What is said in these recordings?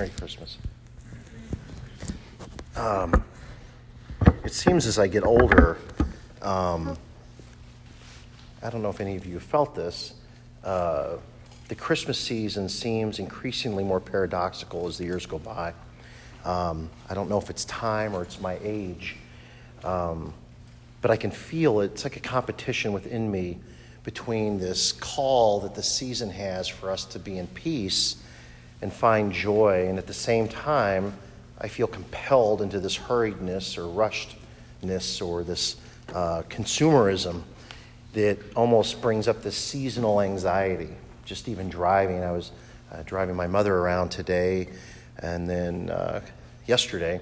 Merry Christmas. Um, it seems as I get older, um, I don't know if any of you felt this. Uh, the Christmas season seems increasingly more paradoxical as the years go by. Um, I don't know if it's time or it's my age, um, but I can feel it. It's like a competition within me between this call that the season has for us to be in peace and find joy, and at the same time, I feel compelled into this hurriedness or rushedness or this uh, consumerism that almost brings up this seasonal anxiety. Just even driving, I was uh, driving my mother around today and then uh, yesterday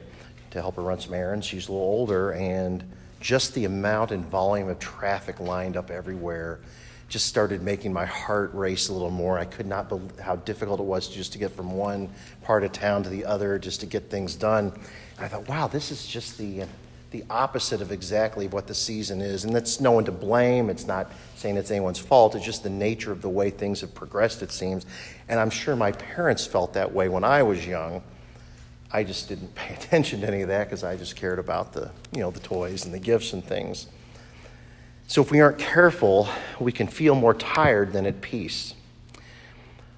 to help her run some errands. She's a little older, and just the amount and volume of traffic lined up everywhere just started making my heart race a little more. I could not believe how difficult it was just to get from one part of town to the other, just to get things done. And I thought, wow, this is just the the opposite of exactly what the season is. And that's no one to blame. It's not saying it's anyone's fault. It's just the nature of the way things have progressed, it seems. And I'm sure my parents felt that way when I was young. I just didn't pay attention to any of that because I just cared about the, you know, the toys and the gifts and things. So if we aren't careful, we can feel more tired than at peace.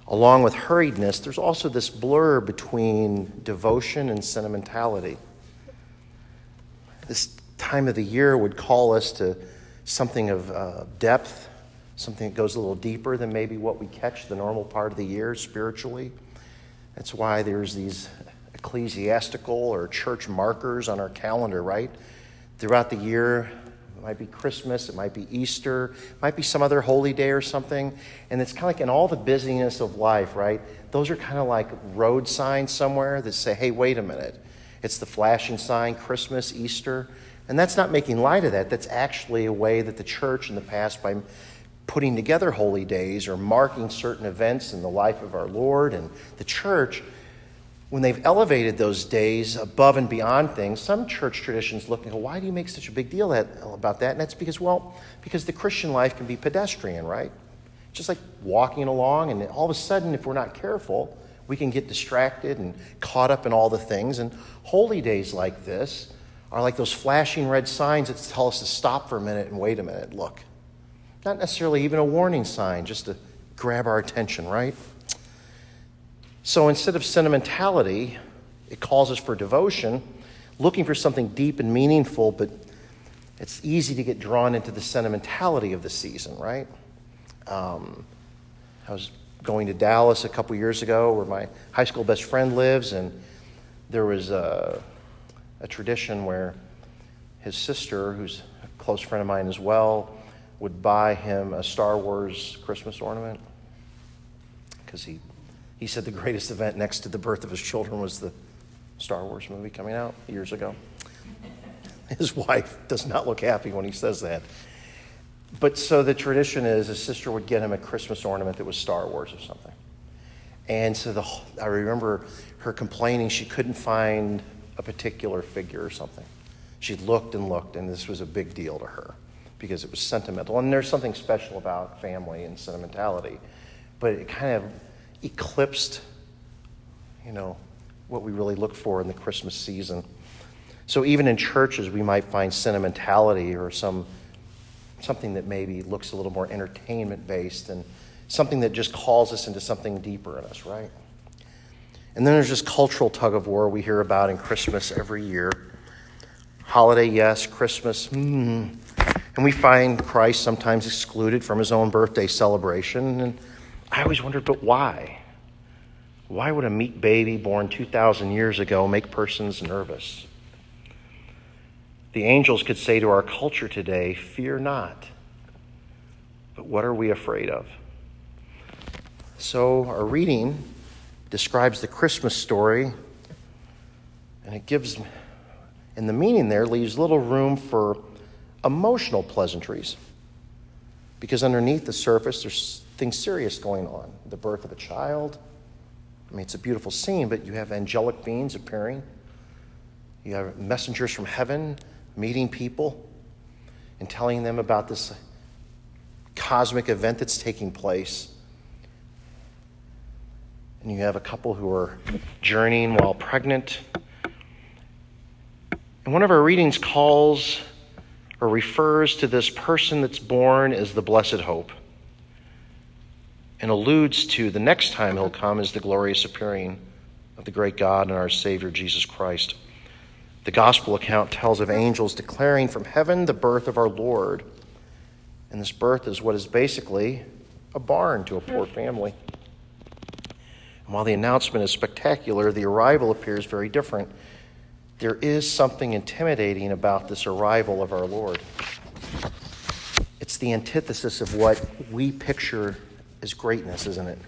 Along with hurriedness, there's also this blur between devotion and sentimentality. This time of the year would call us to something of uh, depth, something that goes a little deeper than maybe what we catch the normal part of the year spiritually. That's why there's these ecclesiastical or church markers on our calendar, right? Throughout the year, it might be Christmas, it might be Easter, it might be some other holy day or something. And it's kind of like in all the busyness of life, right? Those are kind of like road signs somewhere that say, hey, wait a minute. It's the flashing sign, Christmas, Easter. And that's not making light of that. That's actually a way that the church in the past, by putting together holy days or marking certain events in the life of our Lord and the church, when they've elevated those days above and beyond things, some church traditions look and go, why do you make such a big deal about that? And that's because, well, because the Christian life can be pedestrian, right? Just like walking along, and all of a sudden, if we're not careful, we can get distracted and caught up in all the things. And holy days like this are like those flashing red signs that tell us to stop for a minute and wait a minute, look. Not necessarily even a warning sign, just to grab our attention, right? So instead of sentimentality, it calls us for devotion, looking for something deep and meaningful, but it's easy to get drawn into the sentimentality of the season, right? Um, I was going to Dallas a couple years ago where my high school best friend lives, and there was a, a tradition where his sister, who's a close friend of mine as well, would buy him a Star Wars Christmas ornament because he he said the greatest event next to the birth of his children was the Star Wars movie coming out years ago. His wife does not look happy when he says that. But so the tradition is his sister would get him a Christmas ornament that was Star Wars or something. And so the, I remember her complaining she couldn't find a particular figure or something. She looked and looked, and this was a big deal to her because it was sentimental. And there's something special about family and sentimentality. But it kind of eclipsed, you know, what we really look for in the Christmas season. So even in churches, we might find sentimentality or some something that maybe looks a little more entertainment based and something that just calls us into something deeper in us, right? And then there's this cultural tug of war we hear about in Christmas every year. Holiday, yes. Christmas, hmm. And we find Christ sometimes excluded from his own birthday celebration. And I always wondered, but why? Why would a meek baby born 2,000 years ago make persons nervous? The angels could say to our culture today, Fear not. But what are we afraid of? So, our reading describes the Christmas story, and it gives, and the meaning there leaves little room for emotional pleasantries. Because underneath the surface, there's things serious going on the birth of a child. I mean, it's a beautiful scene, but you have angelic beings appearing. You have messengers from heaven meeting people and telling them about this cosmic event that's taking place. and you have a couple who are journeying while pregnant. And one of our readings calls or refers to this person that's born as the blessed hope and alludes to the next time he'll come as the glorious appearing of the great God and our Savior Jesus Christ. The gospel account tells of angels declaring from heaven the birth of our Lord. And this birth is what is basically a barn to a poor family. And while the announcement is spectacular, the arrival appears very different. There is something intimidating about this arrival of our Lord. It's the antithesis of what we picture as greatness, isn't it?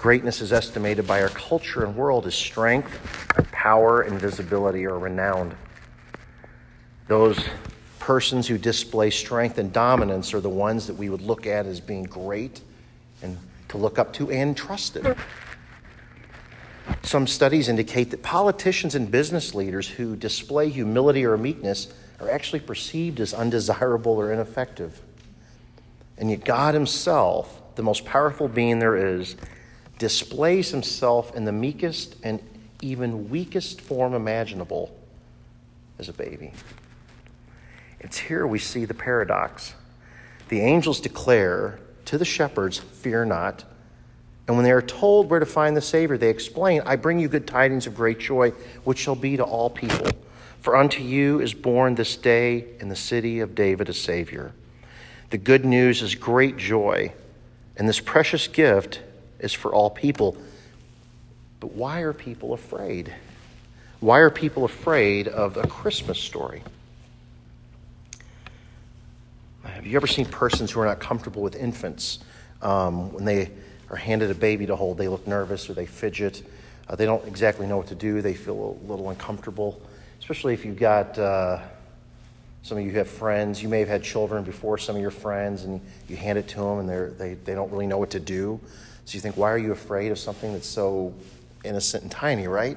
Greatness is estimated by our culture and world as strength, and power, and visibility are renowned. Those persons who display strength and dominance are the ones that we would look at as being great and to look up to and trusted. Some studies indicate that politicians and business leaders who display humility or meekness are actually perceived as undesirable or ineffective. And yet, God Himself, the most powerful being there is, displays Himself in the meekest and even weakest form imaginable as a baby. It's here we see the paradox. The angels declare to the shepherds, Fear not. And when they are told where to find the Savior, they explain, I bring you good tidings of great joy, which shall be to all people. For unto you is born this day in the city of David a Savior. The good news is great joy, and this precious gift is for all people. But why are people afraid? Why are people afraid of a Christmas story? Have you ever seen persons who are not comfortable with infants? Um, when they are handed a baby to hold, they look nervous or they fidget. Uh, they don't exactly know what to do. They feel a little uncomfortable, especially if you've got uh, some of you have friends. You may have had children before some of your friends, and you hand it to them, and they, they don't really know what to do. So you think, why are you afraid of something that's so innocent and tiny, right?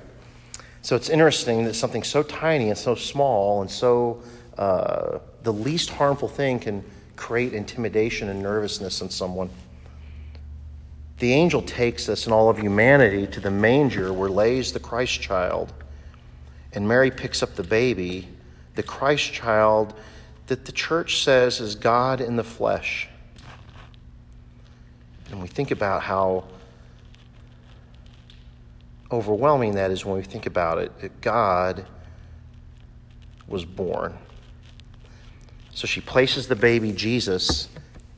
So it's interesting that something so tiny and so small and so uh, the least harmful thing can create intimidation and nervousness in someone. The angel takes us and all of humanity to the manger where lays the Christ child. And Mary picks up the baby, the Christ child that the church says is God in the flesh. And we think about how overwhelming that is when we think about it that God was born. So she places the baby Jesus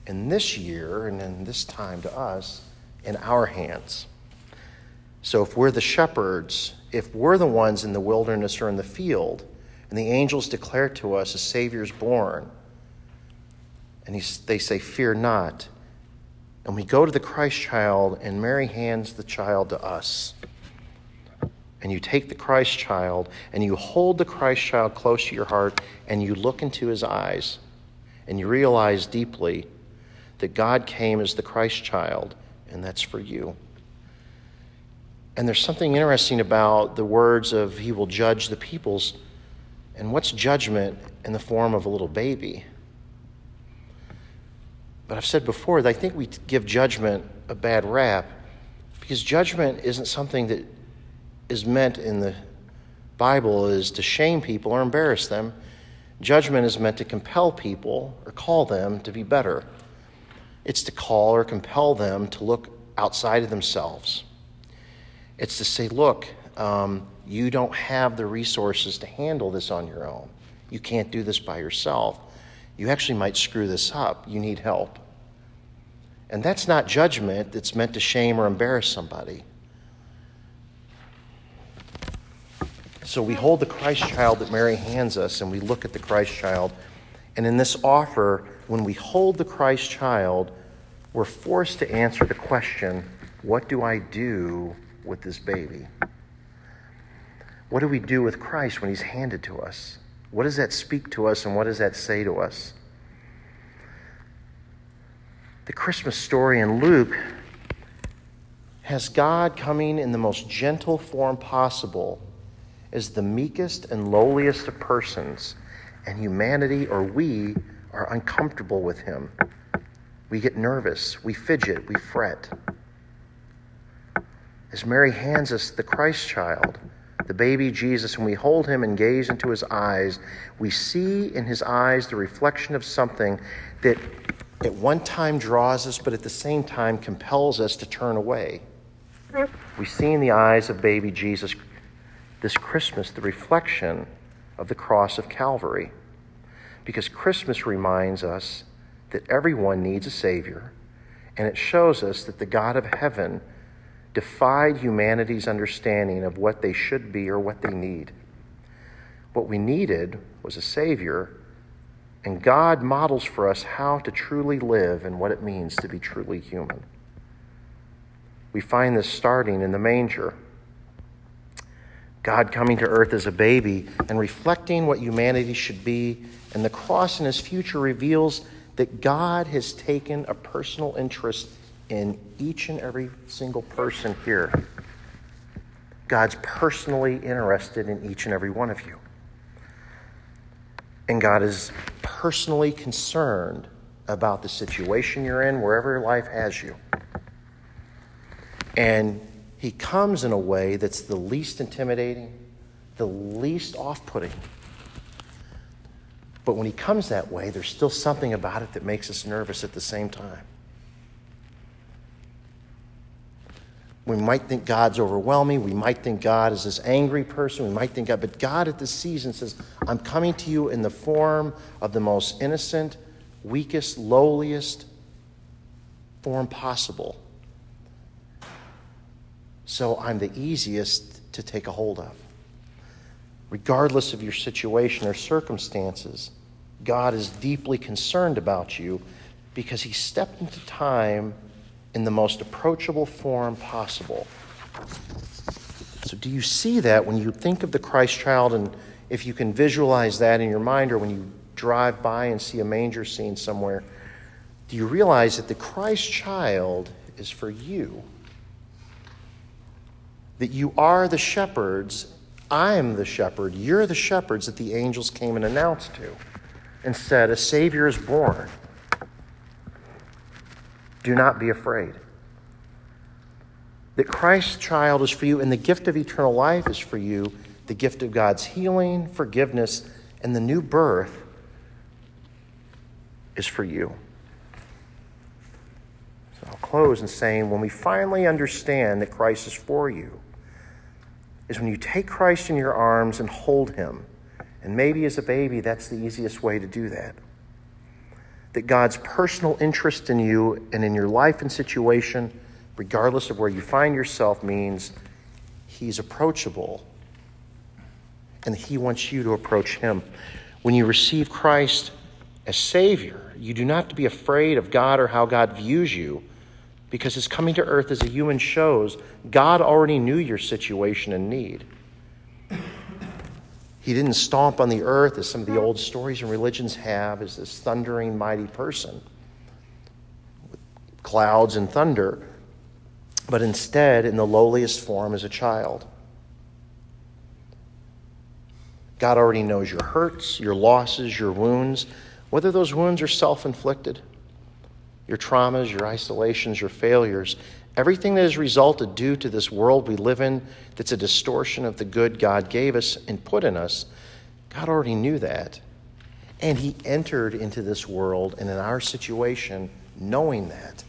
in this year and in this time to us in our hands. So if we're the shepherds, if we're the ones in the wilderness or in the field, and the angels declare to us a Savior's born, and they say, Fear not. And we go to the Christ child, and Mary hands the child to us. And you take the Christ child, and you hold the Christ child close to your heart, and you look into his eyes, and you realize deeply that God came as the Christ child and that's for you. And there's something interesting about the words of He will judge the peoples. And what's judgment in the form of a little baby? But I've said before that I think we give judgment a bad rap because judgment isn't something that is meant in the Bible is to shame people or embarrass them. Judgment is meant to compel people or call them to be better. It's to call or compel them to look outside of themselves. It's to say, look, um, you don't have the resources to handle this on your own. You can't do this by yourself. You actually might screw this up. You need help. And that's not judgment that's meant to shame or embarrass somebody. So we hold the Christ child that Mary hands us and we look at the Christ child. And in this offer, when we hold the Christ child, we're forced to answer the question what do I do with this baby? What do we do with Christ when he's handed to us? What does that speak to us and what does that say to us? The Christmas story in Luke has God coming in the most gentle form possible as the meekest and lowliest of persons, and humanity or we are uncomfortable with him. We get nervous, we fidget, we fret. as Mary hands us the Christ child, the baby Jesus, and we hold him and gaze into his eyes, we see in his eyes the reflection of something that at one time draws us, but at the same time compels us to turn away. We see in the eyes of baby Jesus this Christmas the reflection of the cross of Calvary. Because Christmas reminds us that everyone needs a Savior, and it shows us that the God of heaven defied humanity's understanding of what they should be or what they need. What we needed was a Savior, and God models for us how to truly live and what it means to be truly human. We find this starting in the manger. God coming to earth as a baby and reflecting what humanity should be, and the cross in his future reveals that God has taken a personal interest in each and every single person here. God's personally interested in each and every one of you. And God is personally concerned about the situation you're in, wherever life has you. And He comes in a way that's the least intimidating, the least off putting. But when He comes that way, there's still something about it that makes us nervous at the same time. We might think God's overwhelming. We might think God is this angry person. We might think God, but God at this season says, I'm coming to you in the form of the most innocent, weakest, lowliest form possible. So I'm the easiest to take a hold of. Regardless of your situation or circumstances, God is deeply concerned about you because He stepped into time in the most approachable form possible. So, do you see that when you think of the Christ child, and if you can visualize that in your mind, or when you drive by and see a manger scene somewhere, do you realize that the Christ child is for you? That you are the shepherds, I'm the shepherd, you're the shepherds that the angels came and announced to and said, A Savior is born. Do not be afraid. That Christ's child is for you, and the gift of eternal life is for you, the gift of God's healing, forgiveness, and the new birth is for you. So I'll close in saying when we finally understand that Christ is for you, is when you take Christ in your arms and hold him. And maybe as a baby, that's the easiest way to do that that God's personal interest in you and in your life and situation, regardless of where you find yourself, means He's approachable and He wants you to approach Him. When you receive Christ as Savior, you do not have to be afraid of God or how God views you because His coming to earth as a human shows God already knew your situation and need. He didn't stomp on the earth as some of the old stories and religions have as this thundering, mighty person with clouds and thunder, but instead in the lowliest form as a child. God already knows your hurts, your losses, your wounds, whether those wounds are self inflicted, your traumas, your isolations, your failures. Everything that has resulted due to this world we live in that's a distortion of the good God gave us and put in us, God already knew that. And He entered into this world and in our situation knowing that.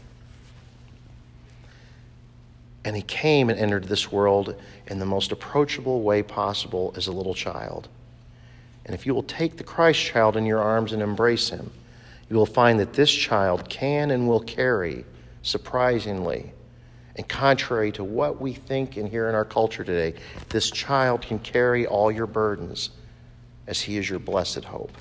And He came and entered this world in the most approachable way possible as a little child. And if you will take the Christ child in your arms and embrace Him, you will find that this child can and will carry, surprisingly, and contrary to what we think and hear in our culture today, this child can carry all your burdens as he is your blessed hope.